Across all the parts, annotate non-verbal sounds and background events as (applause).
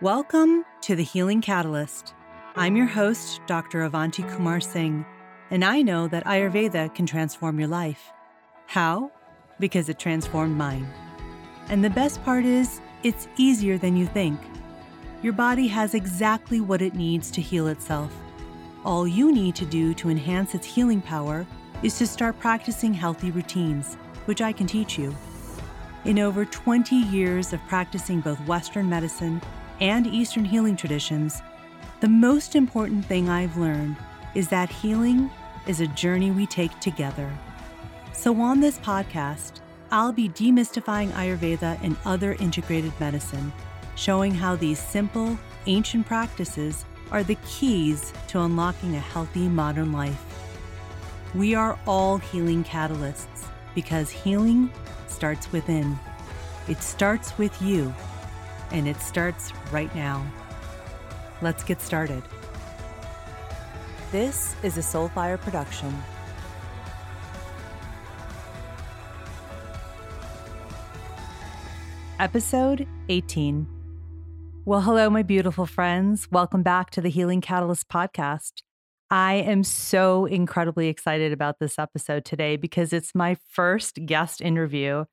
Welcome to the Healing Catalyst. I'm your host, Dr. Avanti Kumar Singh, and I know that Ayurveda can transform your life. How? Because it transformed mine. And the best part is, it's easier than you think. Your body has exactly what it needs to heal itself. All you need to do to enhance its healing power is to start practicing healthy routines, which I can teach you. In over 20 years of practicing both Western medicine and Eastern healing traditions, the most important thing I've learned is that healing is a journey we take together. So, on this podcast, I'll be demystifying Ayurveda and other integrated medicine, showing how these simple, ancient practices are the keys to unlocking a healthy modern life. We are all healing catalysts because healing starts within. It starts with you and it starts right now. Let's get started. This is a Soulfire production. Episode 18. Well, hello, my beautiful friends. Welcome back to the Healing Catalyst podcast. I am so incredibly excited about this episode today because it's my first guest interview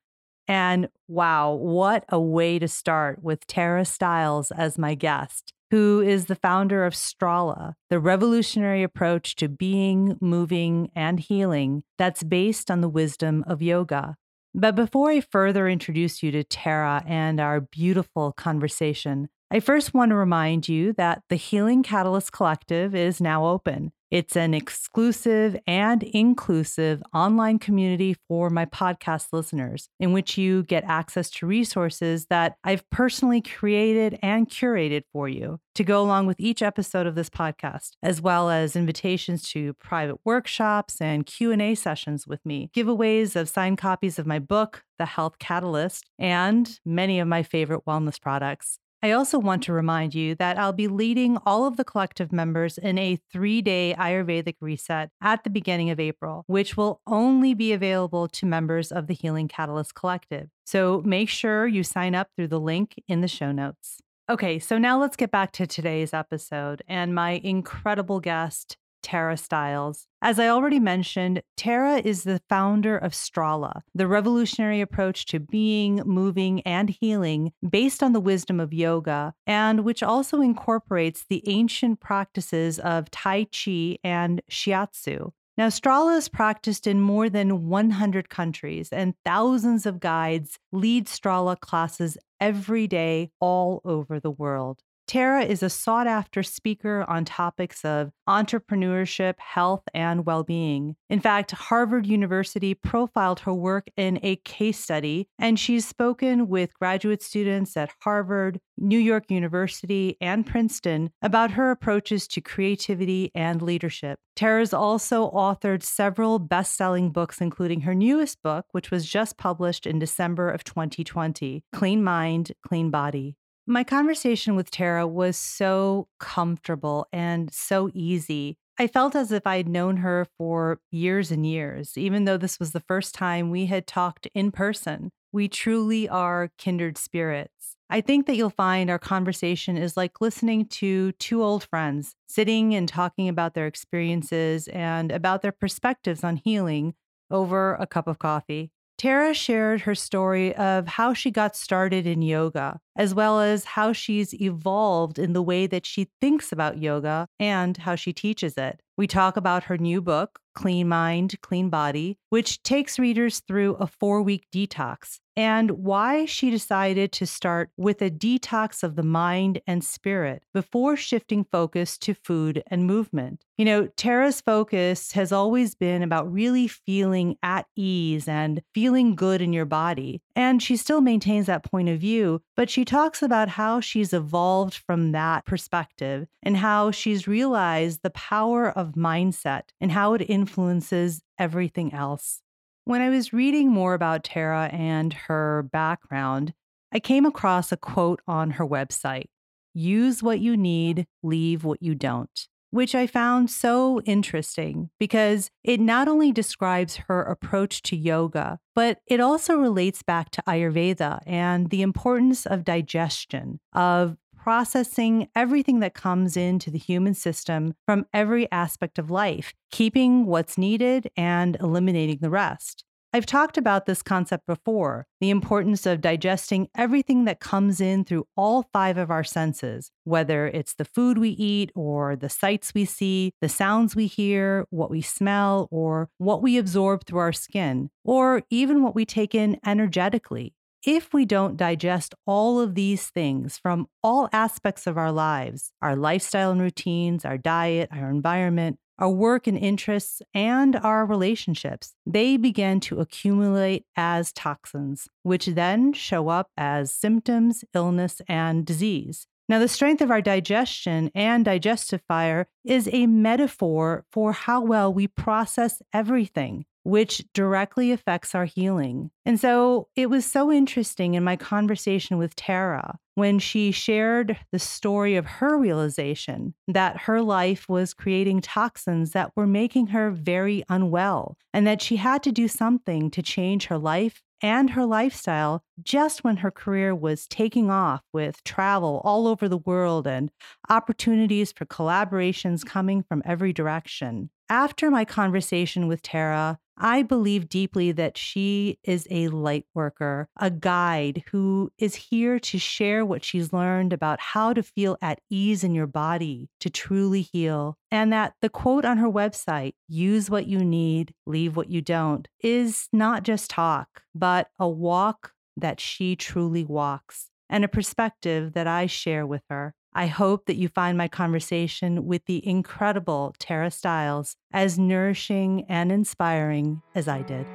and wow, what a way to start with Tara Stiles as my guest, who is the founder of Strala, the revolutionary approach to being, moving, and healing that's based on the wisdom of yoga. But before I further introduce you to Tara and our beautiful conversation, I first want to remind you that the Healing Catalyst Collective is now open. It's an exclusive and inclusive online community for my podcast listeners, in which you get access to resources that I've personally created and curated for you to go along with each episode of this podcast, as well as invitations to private workshops and Q&A sessions with me, giveaways of signed copies of my book, The Health Catalyst, and many of my favorite wellness products. I also want to remind you that I'll be leading all of the collective members in a three day Ayurvedic reset at the beginning of April, which will only be available to members of the Healing Catalyst Collective. So make sure you sign up through the link in the show notes. Okay, so now let's get back to today's episode and my incredible guest, Tara Stiles. As I already mentioned, Tara is the founder of Strala, the revolutionary approach to being, moving, and healing based on the wisdom of yoga, and which also incorporates the ancient practices of Tai Chi and Shiatsu. Now, Strala is practiced in more than 100 countries, and thousands of guides lead Strala classes every day all over the world. Tara is a sought after speaker on topics of entrepreneurship, health, and well being. In fact, Harvard University profiled her work in a case study, and she's spoken with graduate students at Harvard, New York University, and Princeton about her approaches to creativity and leadership. Tara's also authored several best selling books, including her newest book, which was just published in December of 2020 Clean Mind, Clean Body. My conversation with Tara was so comfortable and so easy. I felt as if I'd known her for years and years, even though this was the first time we had talked in person. We truly are kindred spirits. I think that you'll find our conversation is like listening to two old friends sitting and talking about their experiences and about their perspectives on healing over a cup of coffee. Tara shared her story of how she got started in yoga, as well as how she's evolved in the way that she thinks about yoga and how she teaches it. We talk about her new book, Clean Mind, Clean Body, which takes readers through a four week detox, and why she decided to start with a detox of the mind and spirit before shifting focus to food and movement. You know, Tara's focus has always been about really feeling at ease and feeling good in your body. And she still maintains that point of view, but she talks about how she's evolved from that perspective and how she's realized the power of mindset and how it influences everything else. When I was reading more about Tara and her background, I came across a quote on her website Use what you need, leave what you don't which I found so interesting because it not only describes her approach to yoga, but it also relates back to Ayurveda and the importance of digestion, of processing everything that comes into the human system from every aspect of life, keeping what's needed and eliminating the rest. I've talked about this concept before the importance of digesting everything that comes in through all five of our senses, whether it's the food we eat or the sights we see, the sounds we hear, what we smell, or what we absorb through our skin, or even what we take in energetically. If we don't digest all of these things from all aspects of our lives, our lifestyle and routines, our diet, our environment, our work and interests, and our relationships, they begin to accumulate as toxins, which then show up as symptoms, illness, and disease. Now, the strength of our digestion and digestive fire is a metaphor for how well we process everything which directly affects our healing. And so it was so interesting in my conversation with Tara when she shared the story of her realization that her life was creating toxins that were making her very unwell, and that she had to do something to change her life and her lifestyle just when her career was taking off with travel all over the world and opportunities for collaborations coming from every direction. After my conversation with Tara, I believe deeply that she is a light worker, a guide who is here to share what she's learned about how to feel at ease in your body to truly heal. And that the quote on her website, use what you need, leave what you don't, is not just talk, but a walk that she truly walks and a perspective that I share with her. I hope that you find my conversation with the incredible Tara Stiles as nourishing and inspiring as I did.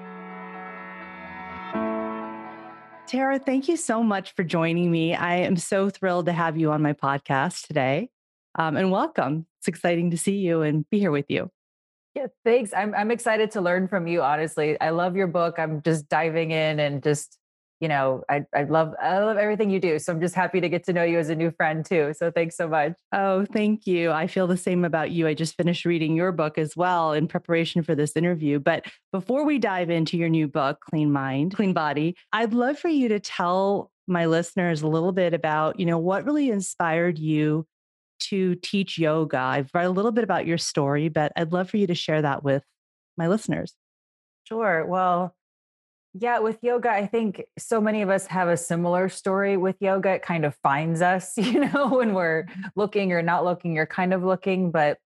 Tara, thank you so much for joining me. I am so thrilled to have you on my podcast today. Um, and welcome. It's exciting to see you and be here with you. Yeah, thanks. I'm I'm excited to learn from you. Honestly, I love your book. I'm just diving in and just you know, I, I love I love everything you do. So I'm just happy to get to know you as a new friend too. So thanks so much. Oh, thank you. I feel the same about you. I just finished reading your book as well in preparation for this interview. But before we dive into your new book, Clean Mind, Clean Body, I'd love for you to tell my listeners a little bit about, you know, what really inspired you to teach yoga. I've read a little bit about your story, but I'd love for you to share that with my listeners. Sure. Well, yeah, with yoga, I think so many of us have a similar story with yoga. It kind of finds us, (laughs) you know, when we're looking or not looking or kind of looking. But,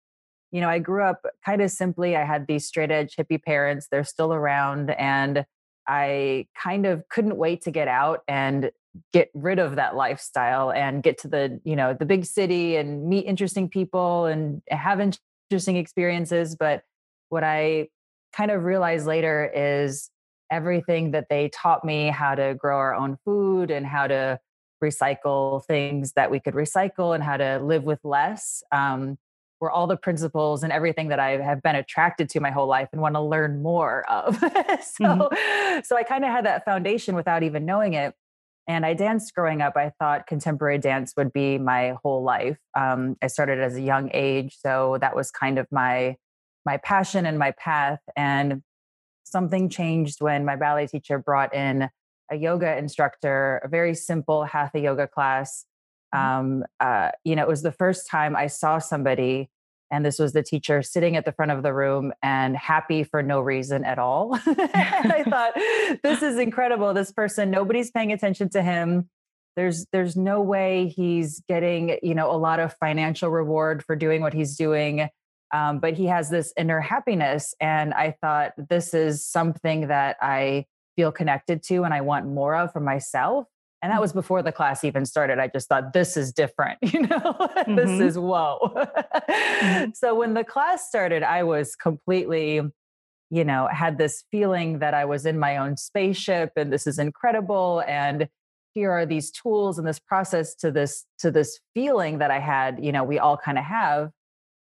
you know, I grew up kind of simply. I had these straight edge hippie parents, they're still around. And I kind of couldn't wait to get out and get rid of that lifestyle and get to the, you know, the big city and meet interesting people and have interesting experiences. But what I kind of realized later is, everything that they taught me how to grow our own food and how to recycle things that we could recycle and how to live with less um, were all the principles and everything that I have been attracted to my whole life and want to learn more of. so, (laughs) mm-hmm. so I kind of had that foundation without even knowing it. And I danced growing up. I thought contemporary dance would be my whole life. Um, I started as a young age, so that was kind of my my passion and my path. And something changed when my ballet teacher brought in a yoga instructor, a very simple hatha yoga class. Mm-hmm. Um, uh, you know, it was the first time I saw somebody, and this was the teacher sitting at the front of the room and happy for no reason at all. (laughs) and I thought, (laughs) this is incredible. This person, nobody's paying attention to him. There's there's no way he's getting you know a lot of financial reward for doing what he's doing um, but he has this inner happiness. And I thought this is something that I feel connected to and I want more of for myself. And that was before the class even started. I just thought, this is different, (laughs) you know, (laughs) mm-hmm. this is whoa. mm-hmm. (laughs) So when the class started, I was completely, you know, had this feeling that I was in my own spaceship and this is incredible. And here are these tools and this process to this to this feeling that I had, you know, we all kind of have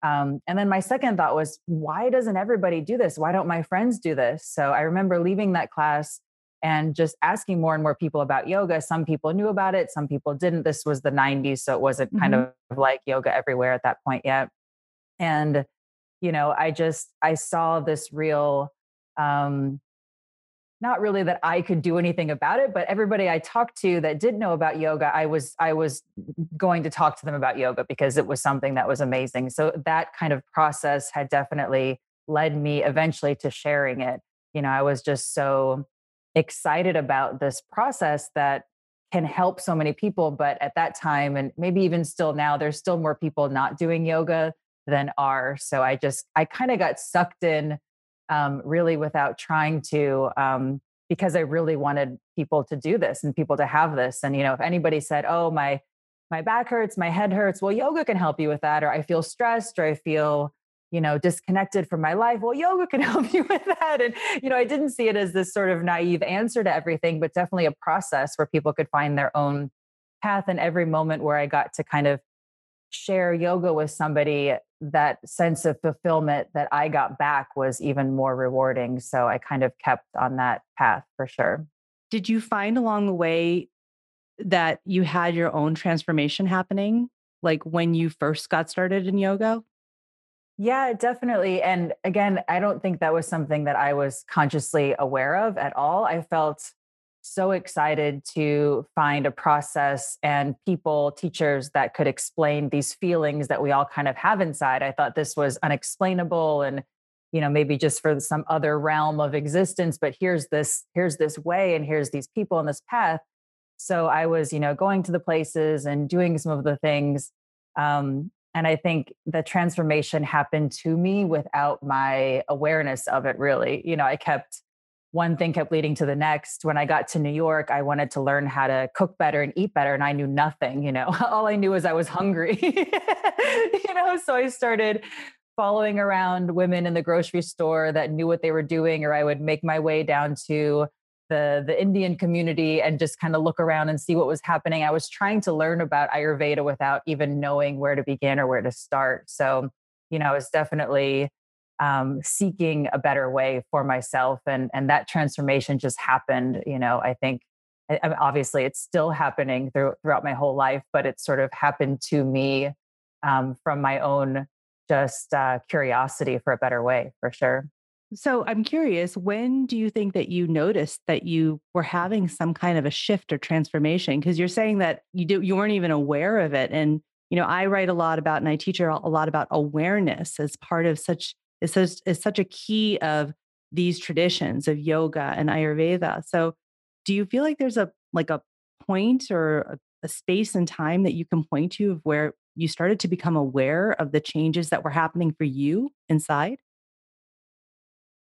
um, and then my second thought was, why doesn't everybody do this? Why don't my friends do this? So I remember leaving that class and just asking more and more people about yoga. Some people knew about it, some people didn't. This was the 90s, so it wasn't mm-hmm. kind of like yoga everywhere at that point yet. And, you know, I just, I saw this real, um, not really that I could do anything about it, but everybody I talked to that did know about yoga, I was I was going to talk to them about yoga because it was something that was amazing. So that kind of process had definitely led me eventually to sharing it. You know, I was just so excited about this process that can help so many people, but at that time and maybe even still now there's still more people not doing yoga than are. So I just I kind of got sucked in um, really without trying to, um, because I really wanted people to do this and people to have this. And you know, if anybody said, "Oh, my my back hurts, my head hurts," well, yoga can help you with that. Or I feel stressed, or I feel you know disconnected from my life well yoga can (laughs) help you with that and you know i didn't see it as this sort of naive answer to everything but definitely a process where people could find their own path and every moment where i got to kind of share yoga with somebody, that sense of fulfillment that I got back was even more rewarding. So I kind of kept on that path for sure. Did you find along the way that you had your own transformation happening, like when you first got started in yoga? Yeah, definitely. And again, I don't think that was something that I was consciously aware of at all. I felt so excited to find a process and people, teachers that could explain these feelings that we all kind of have inside. I thought this was unexplainable and you know maybe just for some other realm of existence but here's this here's this way and here's these people on this path so i was you know going to the places and doing some of the things um, and i think the transformation happened to me without my awareness of it really you know i kept one thing kept leading to the next. When I got to New York, I wanted to learn how to cook better and eat better, and I knew nothing. You know, (laughs) all I knew was I was hungry. (laughs) you know, so I started following around women in the grocery store that knew what they were doing, or I would make my way down to the the Indian community and just kind of look around and see what was happening. I was trying to learn about Ayurveda without even knowing where to begin or where to start. So, you know, I was definitely um, seeking a better way for myself and and that transformation just happened you know i think I, obviously it's still happening through, throughout my whole life but it sort of happened to me um, from my own just uh, curiosity for a better way for sure. So i'm curious when do you think that you noticed that you were having some kind of a shift or transformation? Because you're saying that you do you weren't even aware of it and you know i write a lot about and i teach a lot about awareness as part of such is such, is such a key of these traditions of yoga and ayurveda. So do you feel like there's a like a point or a, a space and time that you can point to of where you started to become aware of the changes that were happening for you inside?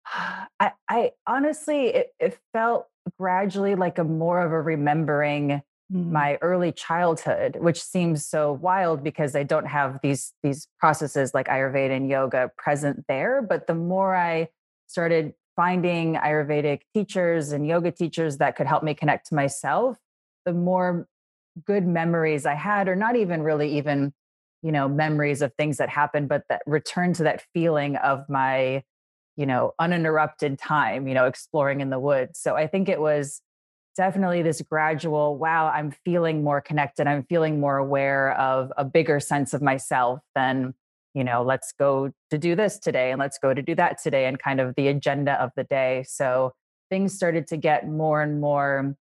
(sighs) I, I honestly, it, it, felt gradually like a more of a remembering mm-hmm. my early childhood, which seems so wild because I don't have these these processes like Ayurveda and yoga present there. But the more I started finding Ayurvedic teachers and yoga teachers that could help me connect to myself, the more good memories I had, or not even really even, you know, memories of things that happened, but that return to that feeling of my, you know, uninterrupted time, you know, exploring in the woods. So I think it was definitely this gradual wow i'm feeling more connected. I'm feeling more aware of a bigger sense of myself than you know let's go to do this today and let's go to do that today and kind of the agenda of the day. So things started to get more and more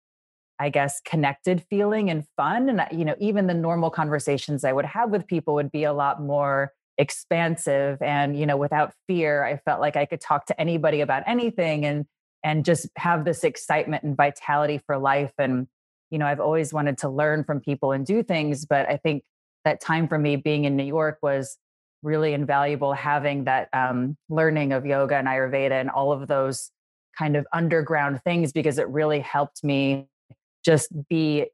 i guess connected feeling and fun and you know even the normal conversations i would have with people would be a lot more expansive and you know without fear i felt like i could talk to anybody about anything and and just have this excitement and vitality for life. And, you know, I've always wanted to learn from people and do things, but I think that time for me being in New York was really invaluable having that um, learning of yoga and Ayurveda and all of those kind of underground things because it really helped me just be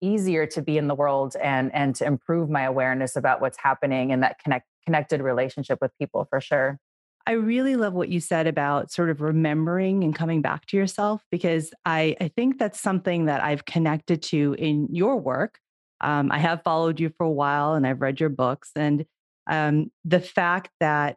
easier to be in the world and and to improve my awareness about what's happening and that connect connected relationship with people for sure. I really love what you said about sort of remembering and coming back to yourself because I, I think that's something that I've connected to in your work. Um, I have followed you for a while and I've read your books, and um, the fact that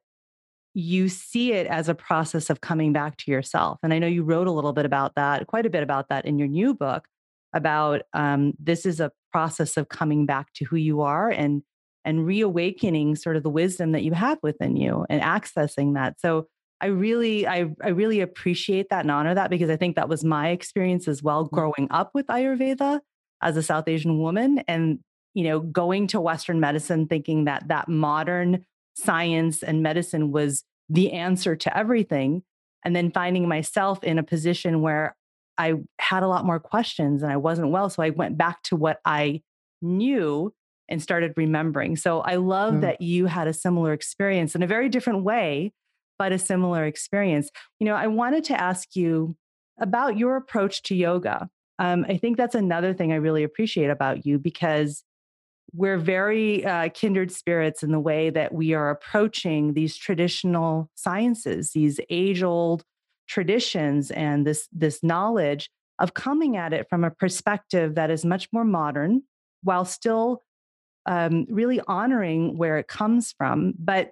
you see it as a process of coming back to yourself. And I know you wrote a little bit about that, quite a bit about that in your new book about um, this is a process of coming back to who you are and and reawakening sort of the wisdom that you have within you and accessing that. So I really, I, I really appreciate that and honor that because I think that was my experience as well mm. growing up with Ayurveda as a South Asian woman. And, you know, going to Western medicine thinking that that modern science and medicine was the answer to everything. And then finding myself in a position where I had a lot more questions and I wasn't well. So I went back to what I knew and started remembering. So I love mm. that you had a similar experience in a very different way, but a similar experience. You know, I wanted to ask you about your approach to yoga. Um, I think that's another thing I really appreciate about you because we're very uh, kindred spirits in the way that we are approaching these traditional sciences, these age old traditions, and this, this knowledge of coming at it from a perspective that is much more modern while still um, really honoring where it comes from. But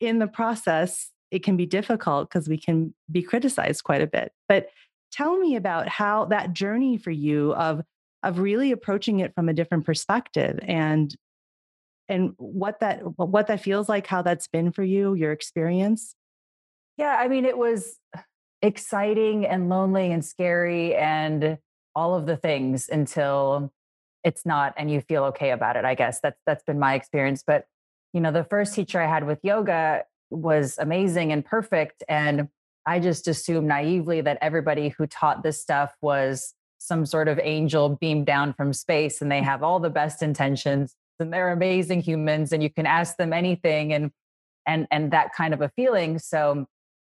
in the process, it can be difficult because we can be criticized quite a bit. But tell me about how that journey for you of of really approaching it from a different perspective and and what that what that feels like how that's been for you your experience yeah i mean it was exciting and lonely and scary and all of the things until it's not and you feel okay about it i guess. That's that's been my experience but you know the first teacher i had with yoga was amazing and perfect and i just assumed naively that everybody who taught this stuff was some sort of angel beamed down from space and they have all the best intentions and they're amazing humans and you can ask them anything and and and that kind of a feeling. So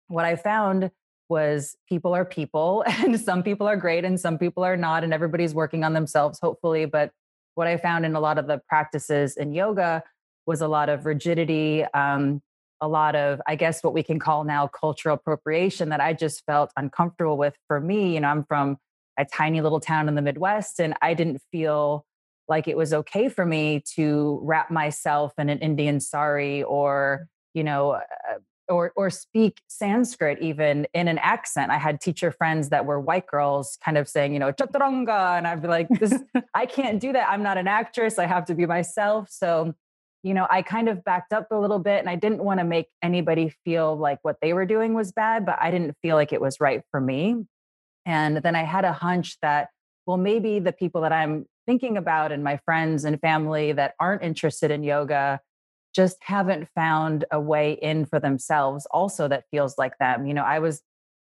what i found was people are people (laughs) and some people are great and some people are not and everybody's working on themselves hopefully but what i found in a lot of the practices in yoga was a lot of rigidity um, a lot of i guess what we can call now cultural appropriation that i just felt uncomfortable with for me you know i'm from a tiny little town in the midwest and i didn't feel like it was okay for me to wrap myself in an indian sari or you know uh, or or speak Sanskrit even in an accent. I had teacher friends that were white girls kind of saying, you know, chaturanga. And I'd be like, this (laughs) I can't do that. I'm not an actress. I have to be myself. So, you know, I kind of backed up a little bit and I didn't want to make anybody feel like what they were doing was bad, but I didn't feel like it was right for me. And then I had a hunch that, well, maybe the people that I'm thinking about and my friends and family that aren't interested in yoga just haven't found a way in for themselves also that feels like them. You know, I was,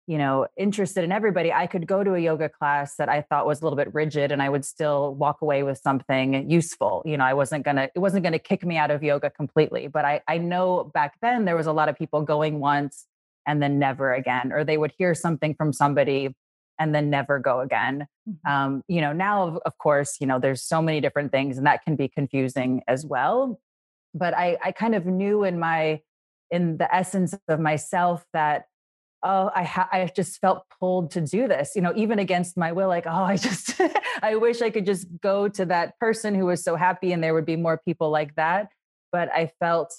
you know, interested in everybody. I could go to a yoga class that I thought was a little bit rigid and I would still walk away with something useful. You know, I wasn't going to it wasn't going to kick me out of yoga completely, but I I know back then there was a lot of people going once and then never again or they would hear something from somebody and then never go again. Mm-hmm. Um, you know, now of, of course, you know, there's so many different things and that can be confusing as well but I, I kind of knew in my in the essence of myself that oh I ha- I just felt pulled to do this you know even against my will like oh I just (laughs) I wish I could just go to that person who was so happy and there would be more people like that but I felt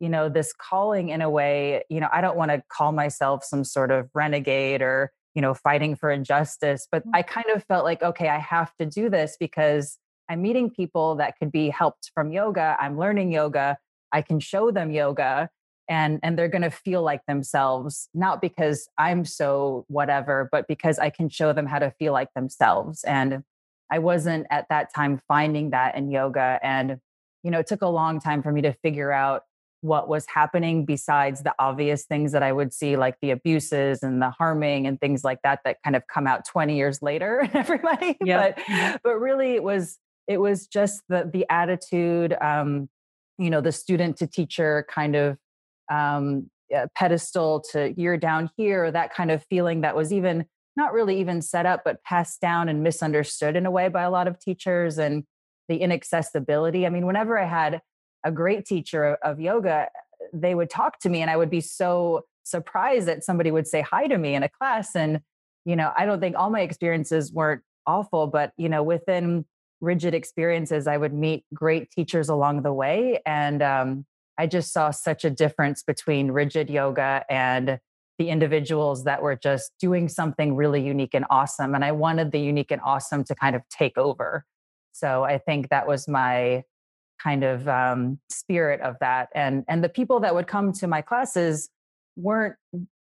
you know this calling in a way you know I don't want to call myself some sort of renegade or you know fighting for injustice but mm. I kind of felt like okay I have to do this because I'm meeting people that could be helped from yoga. I'm learning yoga. I can show them yoga and and they're going to feel like themselves not because I'm so whatever, but because I can show them how to feel like themselves. And I wasn't at that time finding that in yoga and you know, it took a long time for me to figure out what was happening besides the obvious things that I would see, like the abuses and the harming and things like that, that kind of come out 20 years later, (laughs) and everybody. Yep. But, mm-hmm. but really, it was it was just the the attitude um, you know the student to teacher kind of um, pedestal to you're down here that kind of feeling that was even not really even set up but passed down and misunderstood in a way by a lot of teachers and the inaccessibility. I mean whenever i had a great teacher of yoga they would talk to me and i would be so surprised that somebody would say hi to me in a class. And you know i don't think all my experiences weren't awful but you know within rigid experiences, I would meet great teachers along the way. And um, I just saw such a difference between rigid yoga and the individuals that were just doing something really unique and awesome. And I wanted the unique and awesome to kind of take over. So I think that was my kind of um, spirit of that. And and the people that would come to my classes weren't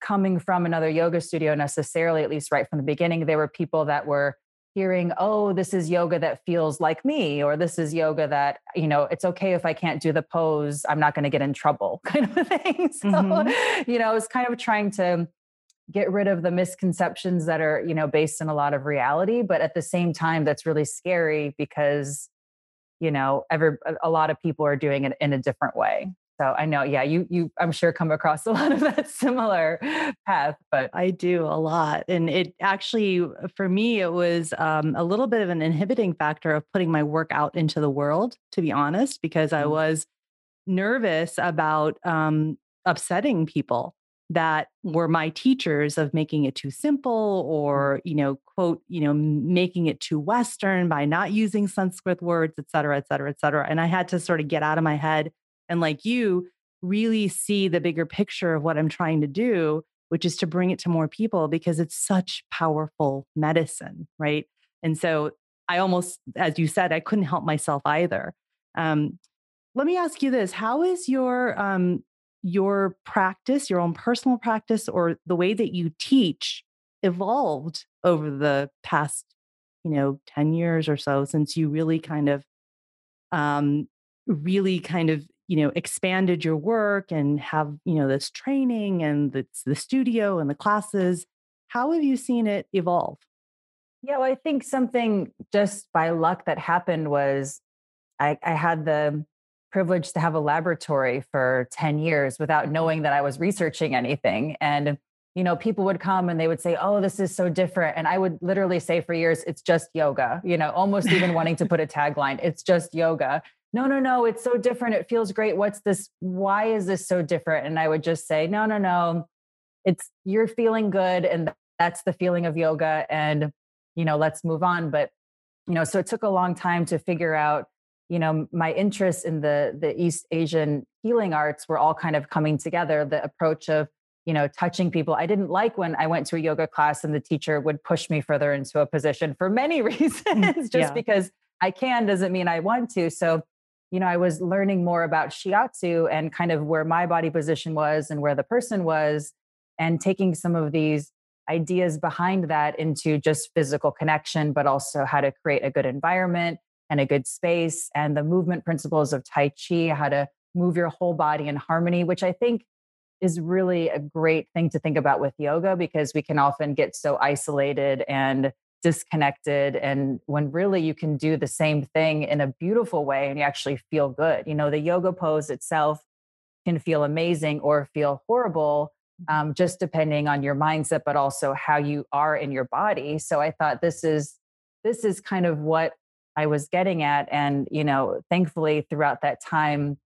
coming from another yoga studio necessarily, at least right from the beginning. They were people that were hearing, oh, this is yoga that feels like me, or this is yoga that, you know, it's okay if I can't do the pose, I'm not going to get in trouble, (laughs) kind of thing. (laughs) So, mm-hmm. you know, it's kind of trying to get rid of the misconceptions that are, you know, based in a lot of reality. But at the same time, that's really scary because, you know, every a lot of people are doing it in a different way. So I know, yeah, you you I'm sure come across (laughs) a lot of that similar path, but I do a lot. And it actually for me it was um, a little bit of an inhibiting factor of putting my work out into the world, to be honest, because I mm. was nervous about um, upsetting people that were my teachers of making it too simple mm. or you know quote you know making it too western by not using sanskrit words et cetera et cetera et cetera and i had to sort of get out of my head and like you really see the bigger picture of what I'm trying to do, which is to bring it to more people because it's such powerful medicine, right? And so I almost, as you said, I couldn't help myself either. Um, let me ask you this: How is your um, your practice, your own personal practice, or the way that you teach evolved over the past, you know, ten years or so since you really kind of um, really kind of you know expanded your work and have you know this training and the, the studio and the classes how have you seen it evolve? Yeah well, i think something just by luck that happened was I, I had the privilege to have a laboratory for 10 years without knowing that i was researching anything. And you know people would come and they would say oh this is so different. And i would literally say for years it's just yoga you know almost even wanting to put a tagline it's just yoga no, no, no, it's so different. It feels great. What's this? Why is this so different? And I would just say, no, no, no. It's you're feeling good. And that's the feeling of yoga. And, you know, let's move on. But, you know, so it took a long time to figure out, you know, my interests in the the East Asian healing arts were all kind of coming together. The approach of, you know, touching people. I didn't like when I went to a yoga class and the teacher would push me further into a position for many (laughs) mm, reasons, just yeah. because I can doesn't mean I want to. So you know, I was learning more about shiatsu and kind of where my body position was and where the person was, and taking some of these ideas behind that into just physical connection, but also how to create a good environment and a good space, and the movement principles of Tai Chi, how to move your whole body in harmony, which I think is really a great thing to think about with yoga because we can often get so isolated and disconnected and when really you can do the same thing in a beautiful way and you actually feel good you know the yoga pose itself can feel amazing or feel horrible mm-hmm. um, just depending on your mindset but also how you are in your body so i thought this is this is kind of what i was getting at and you know thankfully throughout that time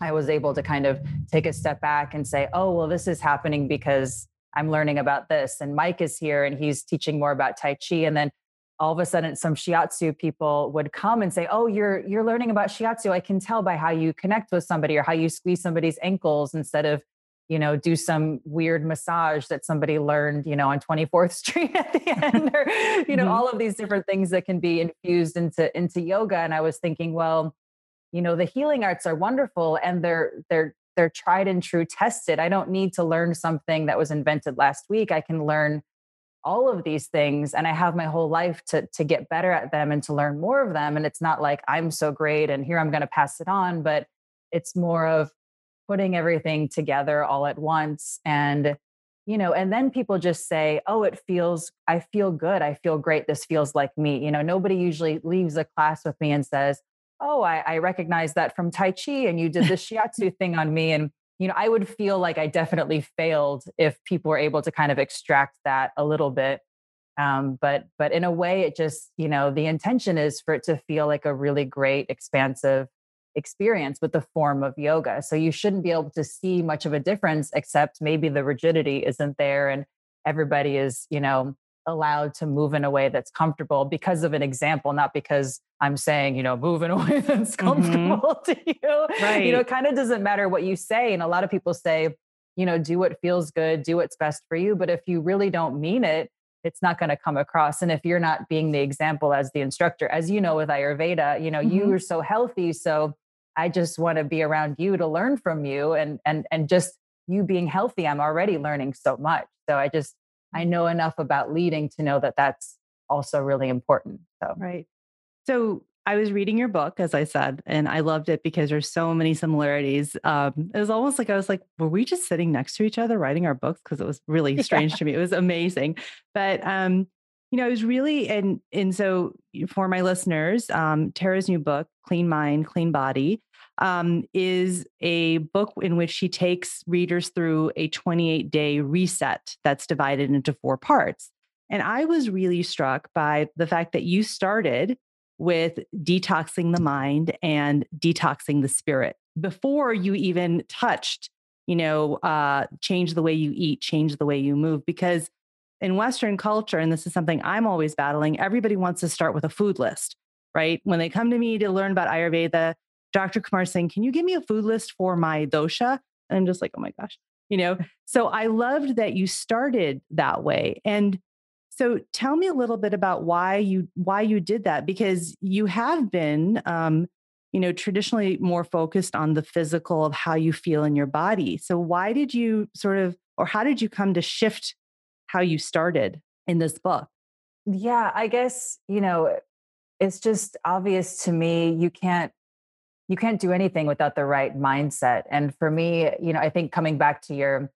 i was able to kind of take a step back and say oh well this is happening because I'm learning about this. And Mike is here and he's teaching more about Tai Chi. And then all of a sudden some shiatsu people would come and say, "Oh, you're you're learning about shiatsu. I can tell by how you connect with somebody or how you squeeze somebody's ankles instead of, you know, do some weird massage that somebody learned, you know, on 24th (laughs) Street at the end or you know, mm-hmm. all of these different things that can be infused into into yoga and I was thinking, well, you know, the healing arts are wonderful and they're they're they're tried and true tested. I don't need to learn something that was invented last week. I can learn all of these things and I have my whole life to to get better at them and to learn more of them and it's not like I'm so great and here I'm going to pass it on, but it's more of putting everything together all at once and you know and then people just say oh it feels i feel good i feel great this feels like me you know nobody usually leaves a class with me and says oh, I, I recognize that from Tai Chi and you did the shiatsu (laughs) thing on me. And, you know, I would feel like I definitely failed if people were able to kind of extract that a little bit. Um, but but in a way, it just, you know, the intention is for it to feel like a really great, expansive experience with the form of yoga. So you shouldn't be able to see much of a difference except maybe the rigidity isn't there and everybody is, you know, allowed to move in a way that's comfortable because of an example, not because I'm saying, you know, move in a (laughs) way that's mm-hmm. comfortable mm-hmm. to you. Right. You know, it kind of doesn't matter what you say. And a lot of people say, you know, do what feels good, do what's best for you. But if you really don't mean it, it's not going to come across. And if you're not being the example as the instructor, as you know, with Ayurveda, you know, mm-hmm. you are so healthy. So I just want to be around you to learn from you and and and just you being healthy, I'm already learning so much. So I just, I mm. know enough about leading to know that that's also really important. So, right. So I was reading your book, as I said, and I loved it because there's so many similarities. Um, it was almost like I was like, were we just sitting next to each other writing our books? Because it was really (laughs) strange yeah. to me. It was amazing. But um, you know, it was really and and so for my listeners, um, Tara's new book, Clean Mind, Clean Body, um, is a book in which she takes readers through a 28 day reset that's divided into four parts. And I was really struck by the fact that you started with detoxing the mind and detoxing the spirit before you even touched you know uh, change the way you eat change the way you move because in western culture and this is something i'm always battling everybody wants to start with a food list right when they come to me to learn about ayurveda dr Kumar Singh can you give me a food list for my dosha and i'm just like oh my gosh you know (laughs) so i loved that you started that way and so tell me a little bit about why you why you did that because you have been um, you know traditionally more focused on the physical of how you feel in your body. So why did you sort of or how did you come to shift how you started in this book? Yeah, I guess, you know, it's just obvious to me you can't you can't do anything without the right mindset. And for me, you know, I think coming back to your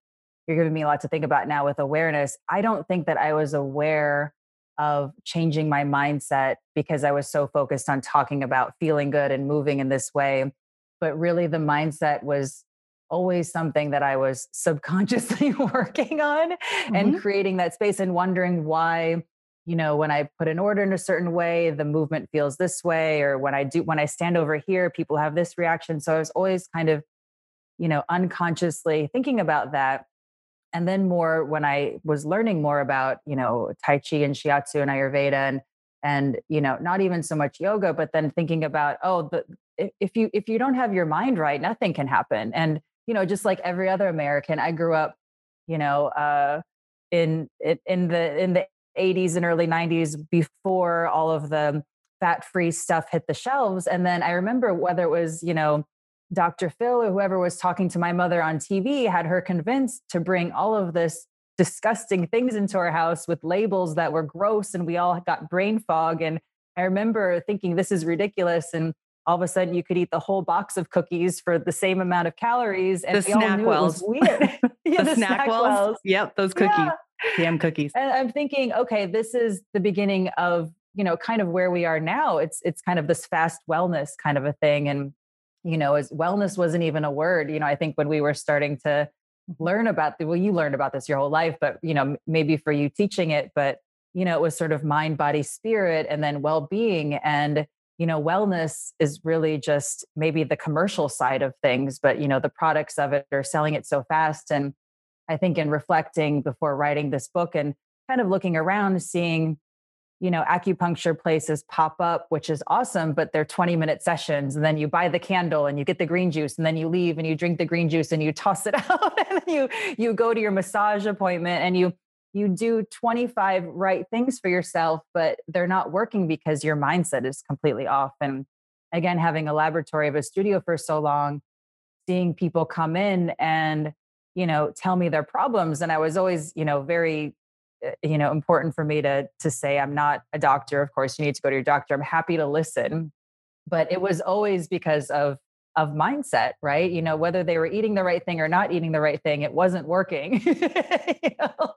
you're giving me a lot to think about now with awareness. I don't think that I was aware of changing my mindset because I was so focused on talking about feeling good and moving in this way. But really, the mindset was always something that I was subconsciously (laughs) working on mm-hmm. and creating that space and wondering why you know when i put an order in a certain way the movement feels this way or when i do when i stand over here people have this reaction. So i was always kind of you know unconsciously thinking about that. And then more when i was learning more about you know tai chi and shiatsu and ayurveda and and you know not even so much yoga but then thinking about oh the if you if you don't have your mind right nothing can happen. And you know just like every other american i grew up you know uh in in the in the 80s and early 90s before all of the fat free stuff hit the shelves and then i remember whether it was you know Dr. Phil or whoever was talking to my mother on TV had her convinced to bring all of this disgusting things into our house with labels that were gross and we all got brain fog and I remember thinking this is ridiculous and all of a sudden you could eat the whole box of cookies for the same amount of calories and the SnackWell's. weird. (laughs) yeah, the, the, snack, SnackWell's. wells. Yep, those cookies. Yeah. Damn cookies. And I'm thinking, okay, this is the beginning of, you know, kind of where we are now. It's it's kind of this fast wellness kind of a thing and you know, as wellness wasn't even a word. You know, I think when we were starting to mm-hmm. learn about the, well, you learned about this your whole life, but, you know, maybe for you teaching it, but, you know, it was sort of mind, body, spirit, and then well being. And, you know, wellness is really just maybe the commercial side of things, but, you know, the products of it are selling it so fast. And I think in reflecting before writing this book and kind of looking around, seeing, you know, acupuncture places pop up, which is awesome, but they're 20 minute sessions. And then you buy the candle and you get the green juice and then you leave and you drink the green juice and you toss it (laughs) out and you you go to your massage appointment and you you do 25 right things for yourself, but they're not working because your mindset is completely off. And again, having a laboratory of a studio for so long, seeing people come in and you know tell me their problems and i was always you know very Eh, you know important for me to to say i'm not a doctor of course you need to go to your doctor i'm happy to listen. But it was always because of of mindset right? You know whether they were eating the right thing or not eating the right thing it wasn't working (laughs) you know?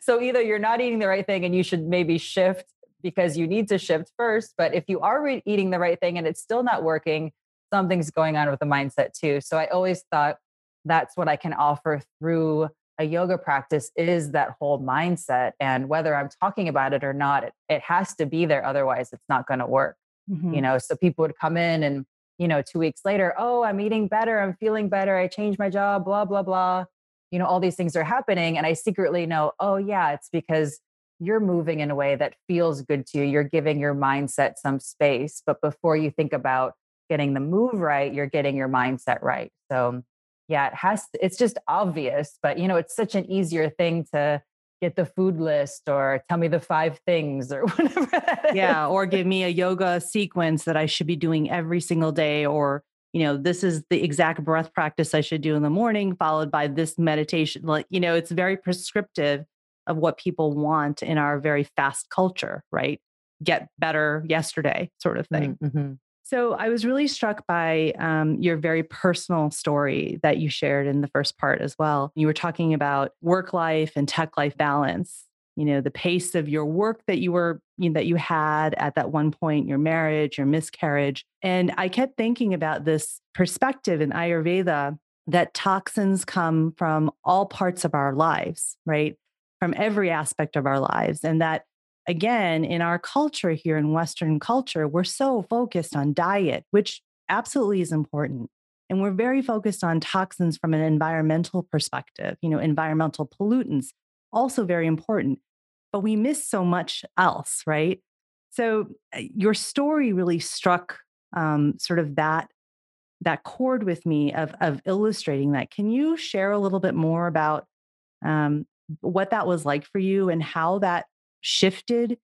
so either you're not eating the right thing and you should maybe shift because you need to shift first but if you are re- eating the right thing and it's still not working something's going on with the mindset too. So i always thought that's what i can offer through a yoga practice is that whole mindset. And whether I'm talking about it or not, it, it has to be there. Otherwise, it's not going to work. Mm-hmm. You know, so people would come in and, you know, two weeks later, oh, I'm eating better. I'm feeling better. I changed my job, blah, blah, blah. You know, all these things are happening. And I secretly know, oh, yeah, it's because you're moving in a way that feels good to you. You're giving your mindset some space. But before you think about getting the move right, you're getting your mindset right. So yeah, it has to, it's just obvious, but you know, it's such an easier thing to get the food list or tell me the five things or (laughs) whatever. yeah, or give me a yoga sequence that I should be doing every single day or you know, this is the exact breath practice I should do in the morning, followed by this meditation. Like, you know, it's very prescriptive of what people want in our very fast culture, right? Get better yesterday, sort of thing. Mm-hmm. So I was really struck by um, your very personal story that you shared in the first part as well. You were talking about work life and tech life balance. You know, the pace of your work that you were you know, that you had at that one point, your marriage, your miscarriage, and I kept thinking about this perspective in Ayurveda that toxins come from all parts of our lives, right? From every aspect of our lives, and that again, in our culture here in Western culture, we're so focused on diet, which absolutely is important. And we're very focused on toxins from an environmental perspective, you know, environmental pollutants, also very important. But we miss so much else, right? So uh, your story really struck um, sort of that that chord with me of of illustrating that. Can you share a little bit more about um, what that was like for you and how that shifted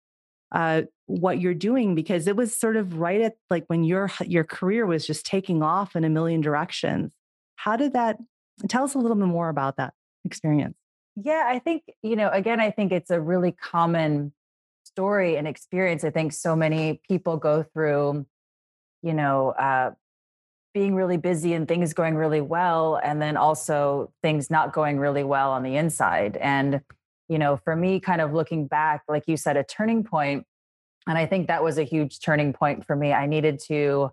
uh, what you're doing because it was sort of right at like when your your career was just taking off in a million directions. How did that? Tell us a little bit more about that experience. Yeah, I think you know. Again, I think it's a really common story and experience. I think so many people go through, you know, uh, being really busy and things going really well, and then also things not going really well on the inside. And you know, for me, kind of looking back, like you said, a turning point, and I think that was a huge turning point for me. I needed to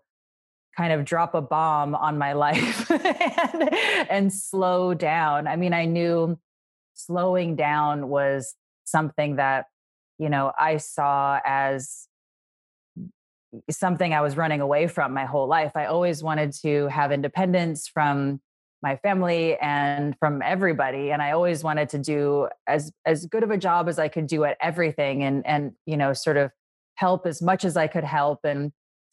kind of drop a bomb on my (laughs) life and, and slow down. I mean, I knew slowing down was something that, you know, I saw as something I was running away from my whole life. I always wanted to have independence from my family and from everybody and i always wanted to do as as good of a job as i could do at everything and and you know sort of help as much as i could help and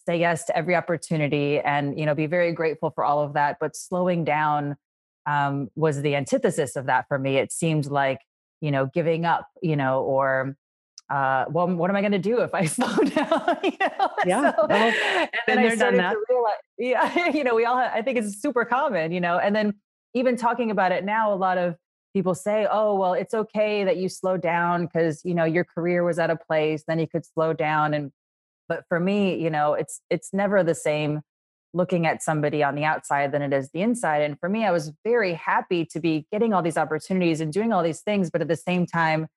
say yes to every opportunity and you know be very grateful for all of that. But slowing down um, was the antithesis of that for me. It seemed like you know giving up you know or uh, well, what am I going to do if I (laughs) slow down? you know? Yeah. So, well, and then I started to realize, yeah, (laughs) you know, we all, have, I think it's super common, you know, and then even talking about it now, a lot of people say, oh, well, it's okay that you slow down because, you know, your career was at a place, then you could slow down. And, but for me, you know, it's, it's never the same looking at somebody on the outside than it is the inside. And for me, I was very happy to be getting all these opportunities and doing all these things. But at the same time,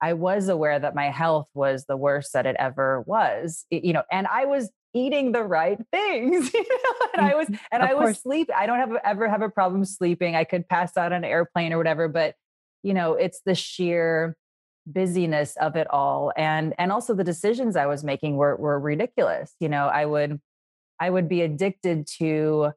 I was aware that my health was the worst that it ever was, you know, and I was eating the right (laughs) things, you know, and I was, mm, and of I was course. sleep. I don't have ever have a problem sleeping. I could pass out on an airplane or whatever, but you know, it's the sheer busyness of it all. And, and also the decisions I was making were, were ridiculous. You know, I would, I would be addicted to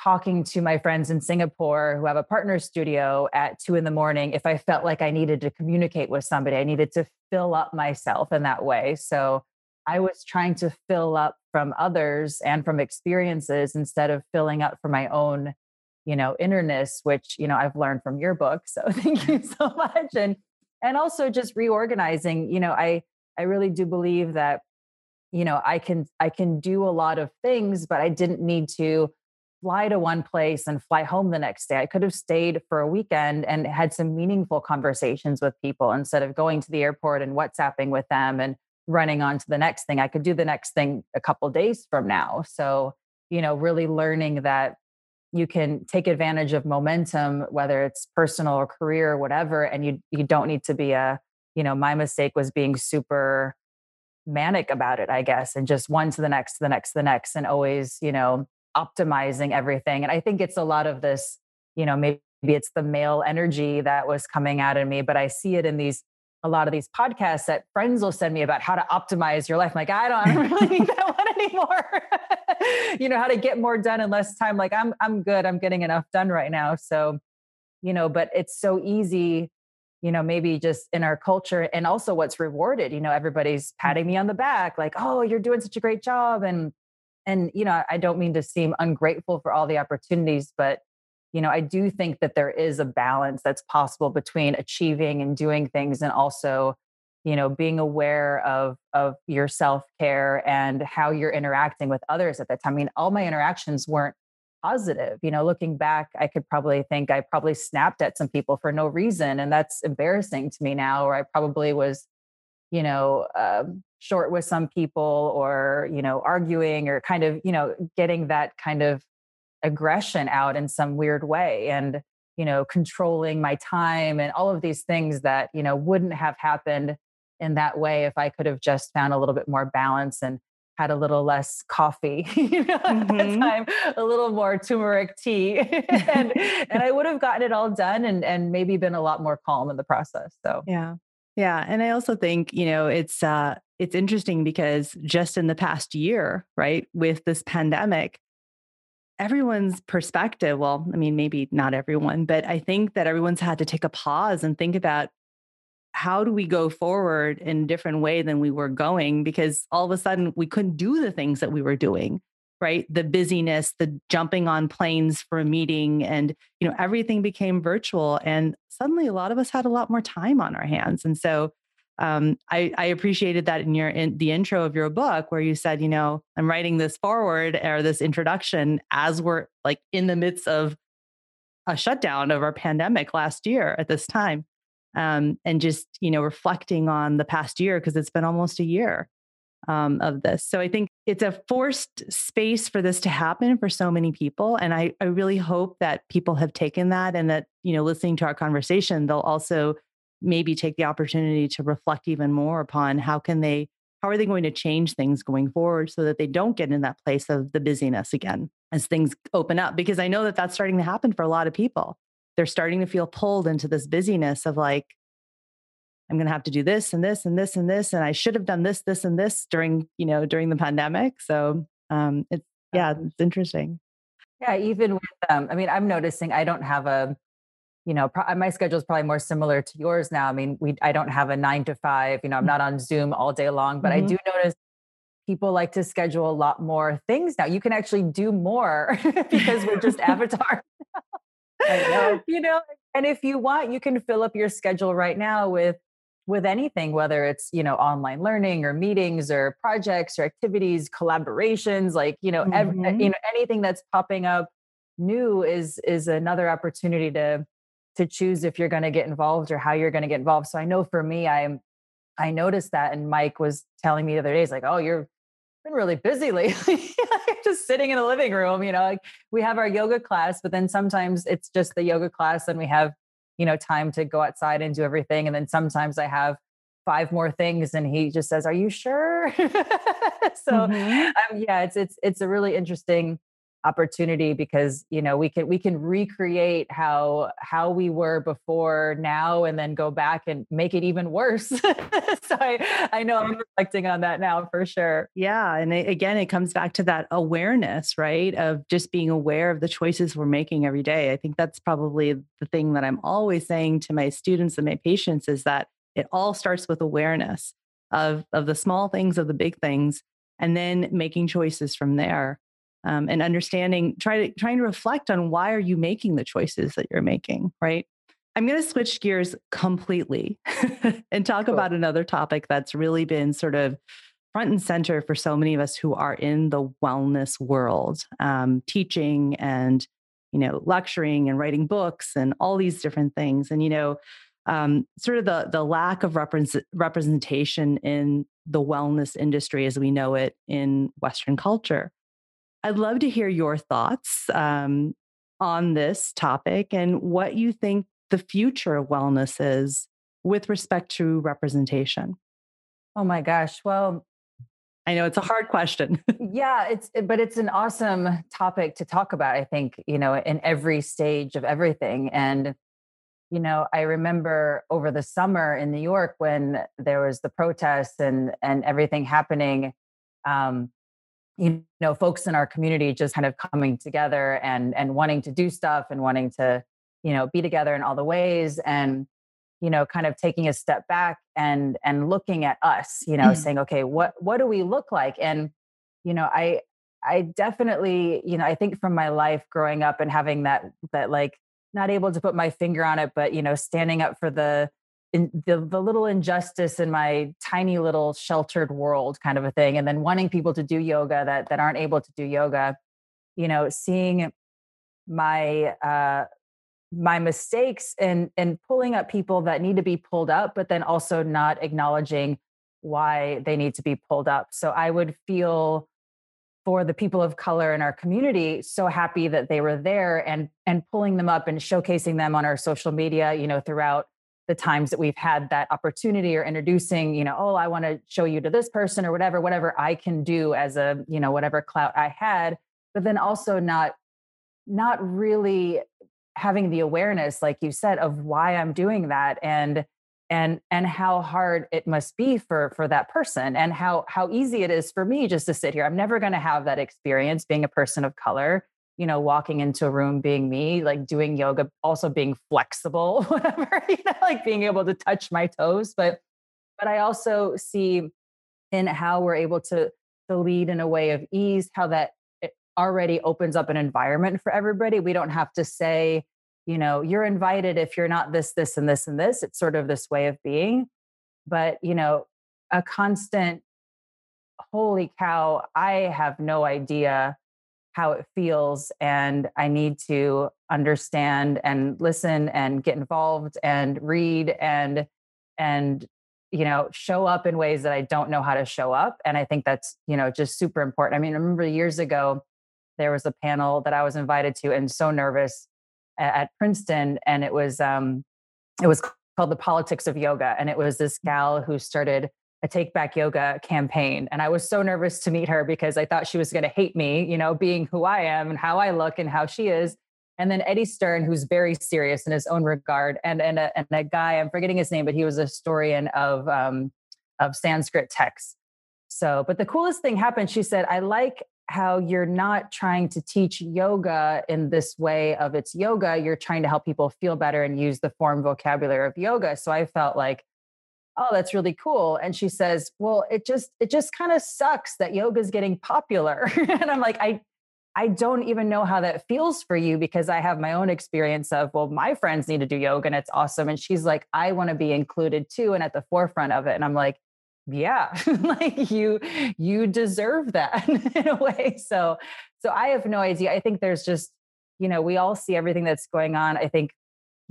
talking to my friends in Singapore who have a partner studio at two in the morning if I felt like I needed to communicate with somebody. I needed to fill up myself in that way. So I was trying to fill up from others and from experiences instead of filling up for my own, you know, innerness, which, you know, I've learned from your book. So (laughs) thank you mm-hmm. so much. And and also just reorganizing, you know, I I really do believe that you know, I can I can do a lot of things, but I didn't need to fly to one place and fly home the next day. I could have stayed for a weekend and had some meaningful conversations with people instead of going to the airport and WhatsApping with them and running on to the next thing. I could do the next thing a couple days from now. So, you know, really learning that you can take advantage of momentum, whether it's personal or career or whatever, and you you don't need to be a, you know, my mistake was being super manic about it, I guess, and just one to the next, to the next, to the next, and always, you know, optimizing everything. And I think it's a lot of this, you know, maybe it's the male energy that was coming out of me, but I see it in these a lot of these podcasts that friends will send me about how to optimize your life. I'm like, I don't, I don't really need (laughs) that one anymore. (laughs) you know, how to get more done in less time. Like I'm, I'm good. I'm getting enough done right now. So, you know, but it's so easy, you know, maybe just in our culture and also what's rewarded, you know, everybody's mm. patting me on the back, like, oh, you're doing such a great job. And and you know i don't mean to seem ungrateful for all the opportunities but you know i do think that there is a balance that's possible between achieving and doing things and also you know being aware of of your self care and how you're interacting with others at that time i mean all my interactions weren't positive. You know, looking back, I could probably think I probably snapped at some people for no reason. And that's embarrassing to me now, or I probably was, you know, um, short with some people or, you know, arguing or kind of, you know, getting that kind of aggression out in some weird way. And, you know, controlling my time and all of these things that, you know, wouldn't have happened in that way if I could have just found a little bit more balance and had a little less coffee, (laughs) you know, mm-hmm. at mm-hmm. time, a little more turmeric tea. (laughs) and and I would have gotten it all done and and maybe been a lot more calm in the process. So yeah. Yeah. And I also think, you know, it's uh it's interesting because just in the past year, right, with this pandemic, everyone's perspective, well, I mean, maybe not everyone, but I think that everyone's had to take a pause and think about how do we go forward in a different way than we were going because all of a sudden we couldn't do the things that we were doing right? The busyness the jumping on planes for a meeting and you know everything became virtual and suddenly a lot of us had a lot more time on our hands. And so um, I, I, appreciated that in your in the intro of your book where you said you know i'm writing this forward or this introduction as we're like in the midst of a shutdown of our pandemic last year at this time um, and just you know reflecting on the past year because it's been almost a year um, of this. So i think it's a forced space for this to happen for so many people and I, I really hope that people have taken that and that you know listening to our conversation they'll also maybe take the opportunity to reflect even more upon how can they how are they going to change things going forward so that they don't get in that place of the busyness again as things open up? Because i know that that's starting to happen for a lot of people. They're starting to feel pulled into this busyness of like, I'm going to have to do this and this and this and this. And I should have done this, this and this during, you know, during the pandemic. So um, it's, yeah, it's interesting. Yeah. Even with, um, I mean, I'm noticing I don't have a, you know, pro- my schedule is probably more similar to yours now. I mean, we, I don't have a nine to five, you know, I'm mm. not on Zoom all day long, but mm-hmm. I do notice people like to schedule a lot more things now. You can actually do more (laughs) because we're just (laughs) avatars. (laughs) I know. you know, and if you want, you can fill up your schedule right now with with anything whether it's you know online learning or meetings or projects or activities collaborations like you know mm-hmm. every, you know anything that's popping up new is is another opportunity to to choose if you're going to get involved or how you're going to get involved so i know for me i'm i noticed that and mike was telling me the other day he's like oh you're been really busy (laughs) lately. just sitting in the living room, you know, like we have our yoga class, but then sometimes it's just the yoga class and we have, you know, time to go outside and do everything. And then sometimes I have five more things and he just says, are you sure? (laughs) so mm-hmm. um, yeah, it's, it's, it's a really interesting opportunity because you know we can we can recreate how how we were before now and then go back and make it even worse. (laughs) So i i know i'm reflecting on that now for sure. Yeah and it, again it comes back to that awareness right of just being aware of the choices we're making every day. I think that's probably the thing that i'm always saying to my students and my patients is that it all starts with awareness of of the small things of the big things and then making choices from there um, and understanding try to trying to reflect on why are you making the choices that you're making right? I'm going to switch gears completely (laughs) and talk cool. about another topic that's really been sort of front and center for so many of us who are in the wellness world um, teaching and you know lecturing and writing books and all these different things. And you know um, sort of the the lack of represent, representation in the wellness industry as we know it in western culture I'd love to hear your thoughts um, on this topic and what you think the future of wellness is with respect to representation. Oh my gosh. Well, I know it's a hard question. (laughs) yeah, it's but it's an awesome topic to talk about, I think, you know, in every stage of everything. And you know, I remember over the summer in New York when there was the protests and and everything happening um you know folks in our community just kind of coming together and and wanting to do stuff and wanting to you know be together in all the ways and you know kind of taking a step back and and looking at us you know mm. saying okay what what do we look like and you know i i definitely you know i think from my life growing up and having that that like not able to put my finger on it but you know standing up for the in the, the little injustice in my tiny little sheltered world kind of a thing and then wanting people to do yoga that that aren't able to do yoga you know seeing my uh my mistakes and and pulling up people that need to be pulled up but then also not acknowledging why they need to be pulled up. So i would feel for the people of color in our community so happy that they were there and and pulling them up and showcasing them on our social media you know throughout the times that we've had that opportunity or introducing you know oh i want to show you to this person or whatever whatever i can do as a you know whatever clout i had but then also not not really having the awareness like you said of why i'm doing that and and and how hard it must be for for that person and how how easy it is for me just to sit here. I'm never going to have that experience being a person of color you know walking into a room being me like doing yoga also being flexible (laughs) whatever you know like being able to touch my toes but but i also see in how we're able to to lead in a way of ease how that eh, already opens up an environment for everybody. We don't have to say, you know, you're invited if you're not this, this, and this, and this. It's sort of this way of being. But, you know, a constant, holy cow, I have no idea how it feels. And I need to understand and listen and get involved and read and, and, you know, show up in ways that I don't know how to show up. And I think that's, you know, just super important. I mean, I remember years ago, there was a panel that I was invited to and so nervous at, at Princeton. And it was, um, it was called the politics of yoga. And it was this mm. gal who started a take back yoga campaign. And I was so nervous to meet her because I thought she was going to hate me, you know, being who I am and how I look and how she is. And then Eddie Stern, who's very serious in his own regard, and and a, and a guy I'm forgetting his name, but he was a historian of um, of Sanskrit texts. So, but the coolest thing happened. She said, "I like how you're not trying to teach yoga in this way of it's yoga you're trying to help people feel better and use the form vocabulary of yoga so i felt like oh that's really cool. And she says well it just it just kind of sucks that yoga is getting popular. (laughs) And i'm like i i don't even know how that feels for you because i have my own experience of well my friends need to do yoga and it's awesome. And she's like i want to be included too and at the forefront of it. And i'm like yeah (laughs) like you you deserve that (laughs) in a way. So so i have no idea. I think there's just you know we all see everything that's going on. I think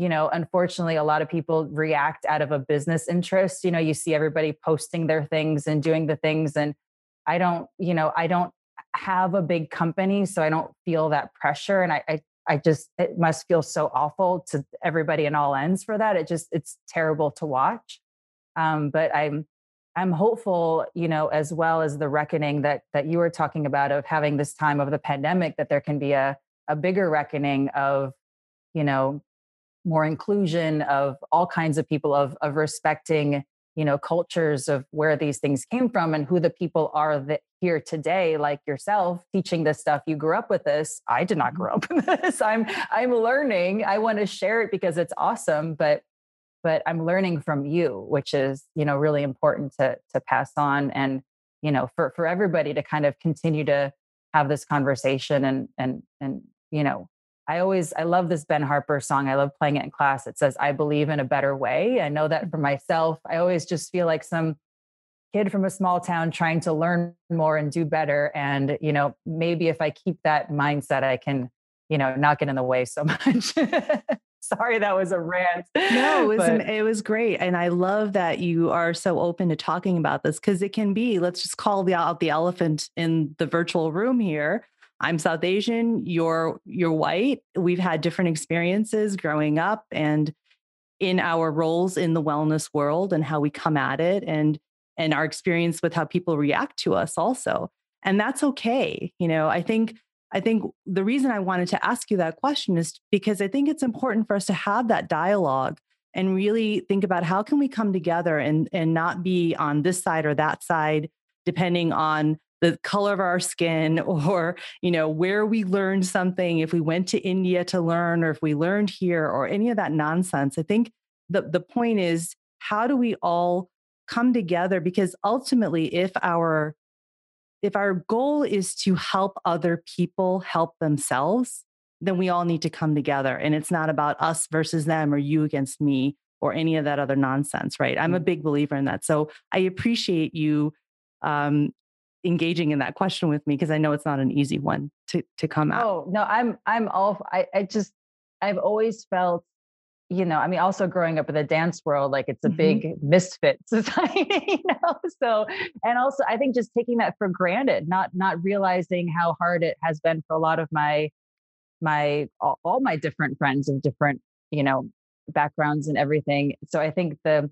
you know unfortunately a lot of people react out of a business interest. You know you see everybody posting their things and doing the things and i don't you know i don't have a big company so i don't feel that pressure and i i, I just it must feel so awful to everybody in all ends for that. It just it's terrible to watch. Um, but i'm I'm hopeful, you know, as well as the reckoning that that you were talking about of having this time of the pandemic, that there can be a a bigger reckoning of, you know, more inclusion of all kinds of people of of respecting, you know, cultures of where these things came from and who the people are that here today, like yourself, teaching this stuff. You grew up with this. I did not mm-hmm. grow up (laughs) with this. I'm I'm learning. I want to share it because it's awesome, but but i'm learning from you which is you know really important to to pass on and you know for for everybody to kind of continue to have this conversation and and and you know i always i love this ben harper song i love playing it in class it says i believe in a better way i know that for mm-hmm. myself i always just feel like some kid from a small town trying to learn more and do better and you know maybe if i keep that mindset i can you know not get in the way so (laughs) much Sorry, that was a rant. No, it was, it was great. And I love that you are so open to talking about this because it can be, let's just call the, out the elephant in the virtual room here. I'm South Asian, you're you're white. We've had different experiences growing up and in our roles in the wellness world and how we come at it and and our experience with how people react to us also. And that's okay. You know, I think I think the reason I wanted to ask you that question is because I think it's important for us to have that dialogue and really think about how can we come together and and not be on this side or that side depending on the color of our skin (laughs) or you know where we learned something if we went to India to learn or if we learned here or any of that nonsense i think the the point is how do we all come together because ultimately if our if our goal is to help other people help themselves, then we all need to come together. And it's not about us versus them or you against me or any of that other nonsense, right? I'm a mm. big believer in that. So I appreciate you um, engaging in that question with me because I know it's not an easy one to to come out. Oh no, I'm I'm all I, I just I've always felt, you know, I mean, also growing up in the dance world, like it's a mm-hmm. big misfit (laughs) society, you know. So and also I think just taking that for granted, not not realizing how hard it has been for a lot of my my all, all my different friends of different, you know, backgrounds and everything. So I think the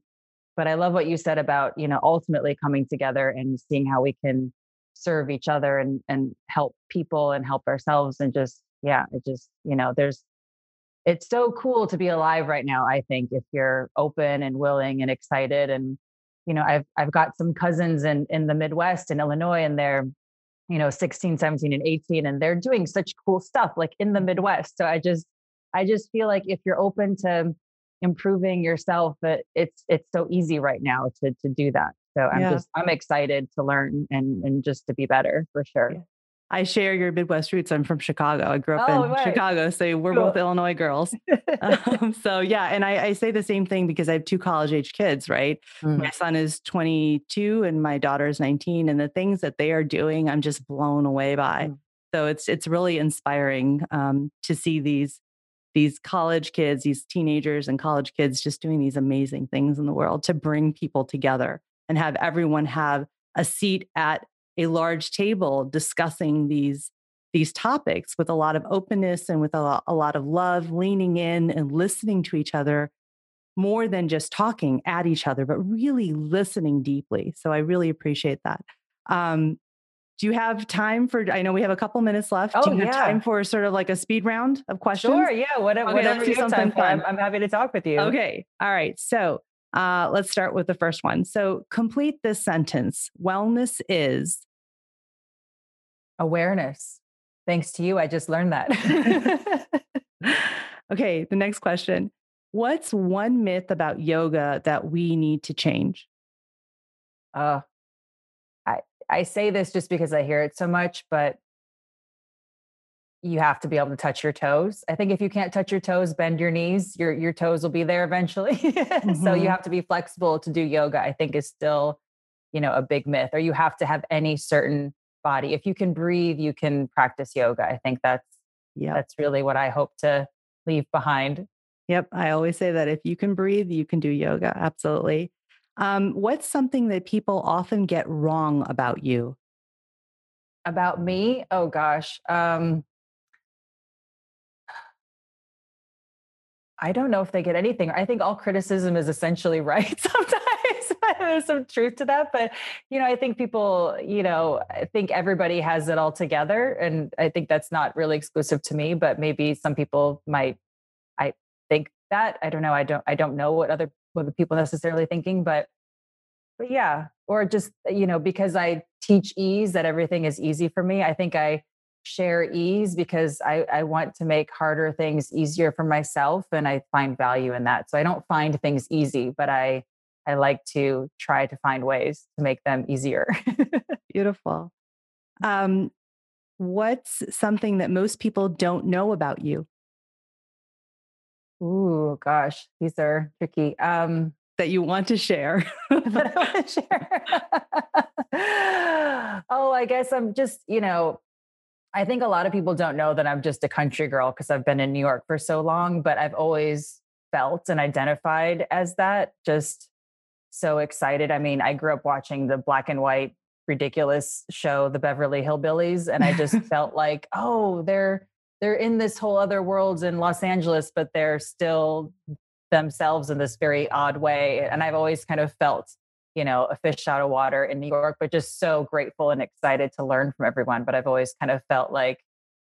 but I love what you said about, you know, ultimately coming together and seeing how we can serve each other and and help people and help ourselves and just yeah, it just, you know, there's it's so cool to be alive right now, I think, if you're open and willing and excited and you know, I've I've got some cousins in in the Midwest in Illinois and they're you know 16 17 and 18 and they're doing such cool stuff like in the midwest. So i just i just feel like if you're open to improving yourself it, it's it's so easy right now to to do that so i'm yeah. just i'm excited to learn and and just to be better for sure yeah. I share your Midwest roots. I'm from Chicago. I grew up oh, in right. Chicago, so we're cool. both Illinois girls. (laughs) um, so yeah, and I, I, say the same thing because I have two college age kids. Right, mm. my son is 22 and my daughter is 19, and the things that they are doing, I'm just blown away by. Mm. So it's it's really inspiring um, to see these these college kids, these teenagers and college kids just doing these amazing things in the world to bring people together and have everyone have a seat at a large table discussing these these topics with a lot of openness and with a lot, a lot of love leaning in and listening to each other more than just talking at each other but really listening deeply. So i really appreciate that. Um, do you have time for i know we have a couple minutes left. Oh, do you have yeah. time for sort of like a speed round of questions? Sure yeah whatever, okay, whatever you have time for I'm, I'm happy to talk with you. Okay all right so uh, let's start with the first one so complete this sentence wellness is Awareness. Thanks to you, I just learned that. (laughs) okay, the next question. What's one myth about yoga that we need to change? Uh, I I say this just because I hear it so much, but you have to be able to touch your toes. I think if you can't touch your toes, bend your knees, your your toes will be there eventually. mm-hmm. (laughs) So you mm-hmm. have to be flexible to do yoga. I think is still, you know, a big myth. Or you have to have any certain body. If you can breathe, you can practice yoga. I think that's yeah, that's really what I hope to leave behind. Yep, I always say that if you can breathe, you can do yoga. Absolutely. Um, what's something that people often get wrong about you? About me? Oh gosh. Um, I don't know if they get anything. I think all criticism is essentially (laughs) right sometimes. (laughs) there's some truth to that. But, you know, I think people, you know, I think everybody has it all together. And I think that's not really exclusive to me, but maybe some people might, I think that, I don't know. I don't, I don't know what other, what the people necessarily thinking, but, but yeah, or just, you know, because I teach ease that everything is easy for me. I think I, share ease because I, I want to make harder things easier for myself and I find value in that. So I don't find things easy, but I I like to try to find ways to make them easier. (laughs) Beautiful. Um, what's something that most people don't know about you? Ooh, gosh, these are tricky. Um, that you want to share. (laughs) that I want to share. (laughs) oh, I guess I'm just, you know, I think a lot of people don't know that I'm just a country girl because I've been in New York for so long, but I've always felt and identified as that. Just so excited. I mean, I grew up watching the black and white ridiculous show, The Beverly Hillbillies, and I just (laughs) felt like, oh, they're they're in this whole other world in Los Angeles, but they're still themselves in this very odd way. And I've always kind of felt, you know, a fish out of water in New York, but just so grateful and excited to learn from everyone. But I've always kind of felt like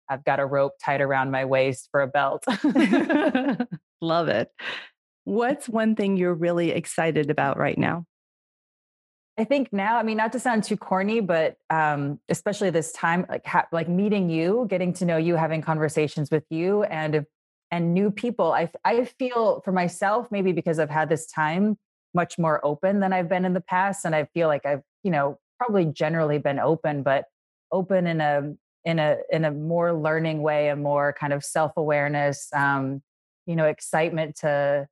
I've got a rope tied around my waist for a belt. (laughs) Love it. (laughs) What's one thing you're really excited about right now? I think now, I mean, not to sound too corny, but um, especially this time, like ha- like meeting you, getting to know you, having conversations with you, and and new people. I I feel for myself, maybe because I've had this time much more open than I've been in the past, and I feel like I've you know probably generally been open, but open in a in a in a more learning way, a more kind of self awareness, um, you know, excitement to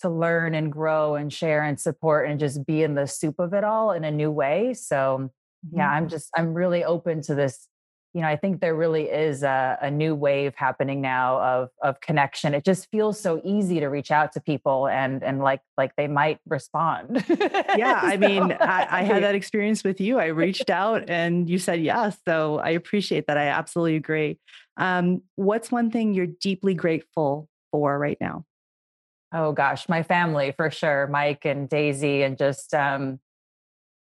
to learn and grow and share and support and just be in the soup of it all in a new way. So yeah, I'm just, I'm really open to this. You know, I think there really is a, a new wave happening now of of connection. It just feels so easy to reach out to people and and like like they might respond. yeah, (laughs) I mean, I, I had (laughs) that experience with you. I reached out and you said yes, so I appreciate that. I absolutely agree. Um, what's one thing you're deeply grateful for right now? Oh gosh, my family for sure, Mike and Daisy, and just um,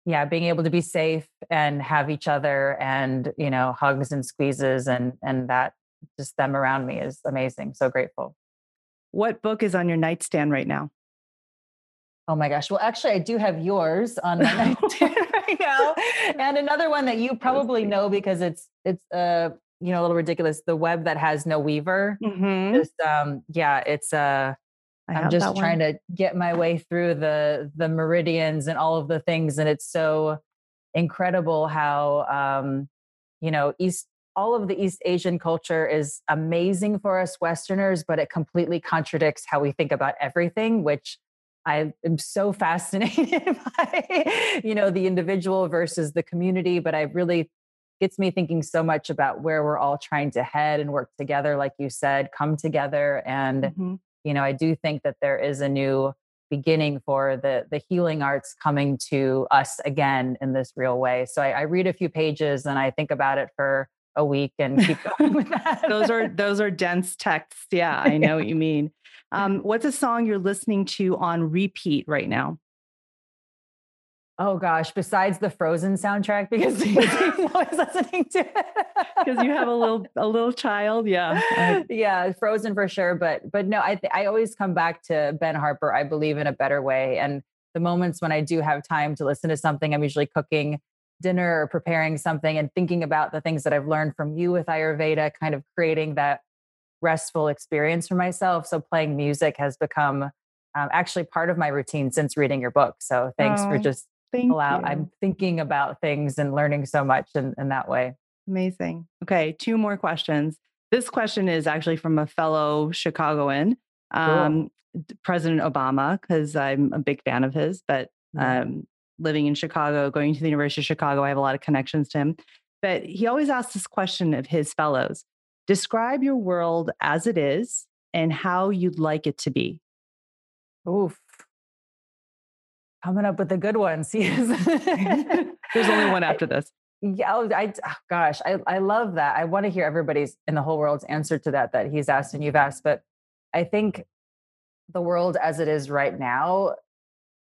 yeah, being able to be safe and have each other, and you know, hugs and squeezes, and and that just them around me is amazing. So grateful. What book is on your nightstand right now? Oh my gosh. Well, actually, I do have yours on my (laughs) nightstand (laughs) right now, and another one that you (laughs) probably know because it's it's uh you know a little ridiculous. The web that has no weaver. Mm-hmm. Just um yeah, it's uh I am just trying to get my way through the the meridians and all of the things, and it's so incredible how um, you know East all of the East Asian culture is amazing for us Westerners, but it completely contradicts how we think about everything, which I am so (laughs) fascinated by, you know, the individual versus the community. But I really gets me thinking so much about where we're all trying to head and work together, like you said, come together and mm-hmm you know, I do think that there is a new beginning for the the healing arts coming to us again in this real way. So I, I read a few pages and I think about it for a week and keep (laughs) going with that. those are those are dense texts. Yeah, I know what you mean. (laughs) Um, what's a song you're listening to on repeat right now? Oh gosh, besides the Frozen soundtrack, because (laughs) he's always listening to it. Because you have a little (laughs) a little child, yeah, yeah, Frozen for sure. But but no, I th- I always come back to Ben Harper. I believe in a better way, and the moments when I do have time to listen to something, I'm usually cooking dinner or preparing something and thinking about the things that I've learned from you with Ayurveda, kind of creating that restful experience for myself. So playing music has become um, actually part of my routine since reading your book. So thanks oh. for just Thank allow you. I'm thinking about things and learning so much in, in that way. Amazing. Okay, two more questions. This question is actually from a fellow Chicagoan, um, cool. President Obama, because I'm a big fan of his, but um, living in Chicago, going to the University of Chicago, I have a lot of connections to him. But he always asks this question of his fellows Describe your world as it is and how you'd like it to be. Oof coming up with the good ones. (laughs) (laughs) There's only one after this. Yeah, oh, I, oh, gosh, I, I love that. I want to hear everybody's in the whole world's answer to that that he's asked and you've asked. But I think the world as it is right now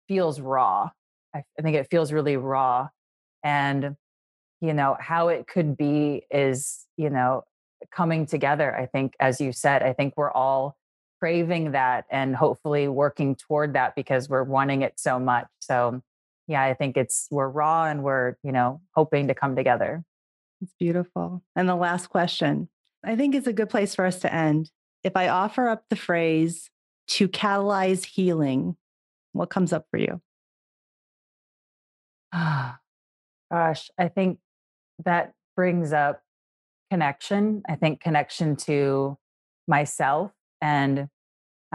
feels raw. I, I think it feels really raw, and you know how it could be is you know coming together. I think, as you said, I think we're all craving that and hopefully working toward that because we're wanting it so much. So, yeah, I think it's we're raw and we're, you know, hoping to come together. It's beautiful. And the last question, I think is a good place for us to end. If I offer up the phrase to catalyze healing, what comes up for you? (sighs) Gosh, I think that brings up connection. I think connection to myself and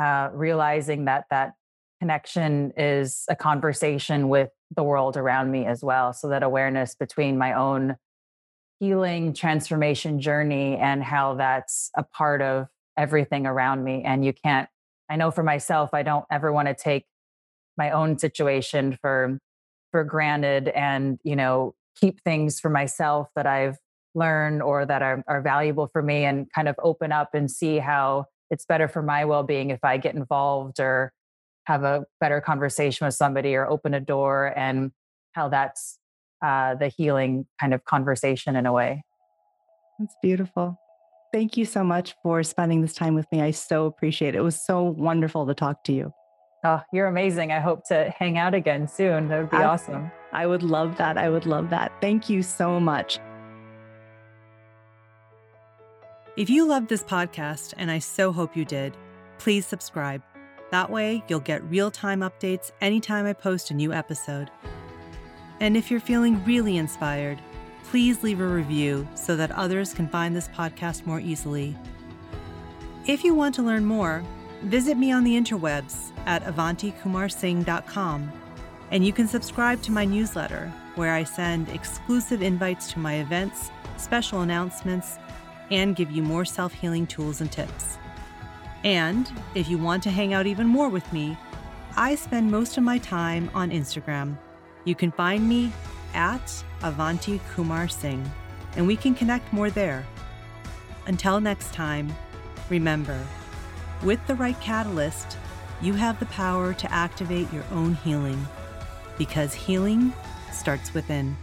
uh, realizing that that connection is a conversation with the world around me as well. So that awareness between my own healing transformation journey and how that's a part of everything around me. And you can't, I know for myself, I don't ever want to take my own situation for for granted and you know keep things for myself that i've learned or that are, are valuable for me and kind of open up and see how it's better for my well-being if i get involved or have a better conversation with somebody or open a door and how that's uh, the healing kind of conversation in a way. That's beautiful. Thank you so much for spending this time with me. I so appreciate it. It was so wonderful to talk to you. Oh you're amazing. I hope to hang out again soon. That would be awesome. I would love that. I would love that. Thank you so much if you loved this podcast, and I so hope you did, please subscribe. That way, you'll get real time updates anytime I post a new episode. And if you're feeling really inspired, please leave a review so that others can find this podcast more easily. If you want to learn more, visit me on the interwebs at avantikumarsingh.com, and you can subscribe to my newsletter where I send exclusive invites to my events, special announcements, and give you more self healing tools and tips. And if you want to hang out even more with me, I spend most of my time on Instagram. You can find me at Avanti Kumar Singh, and we can connect more there. Until next time, remember with the right catalyst, you have the power to activate your own healing because healing starts within.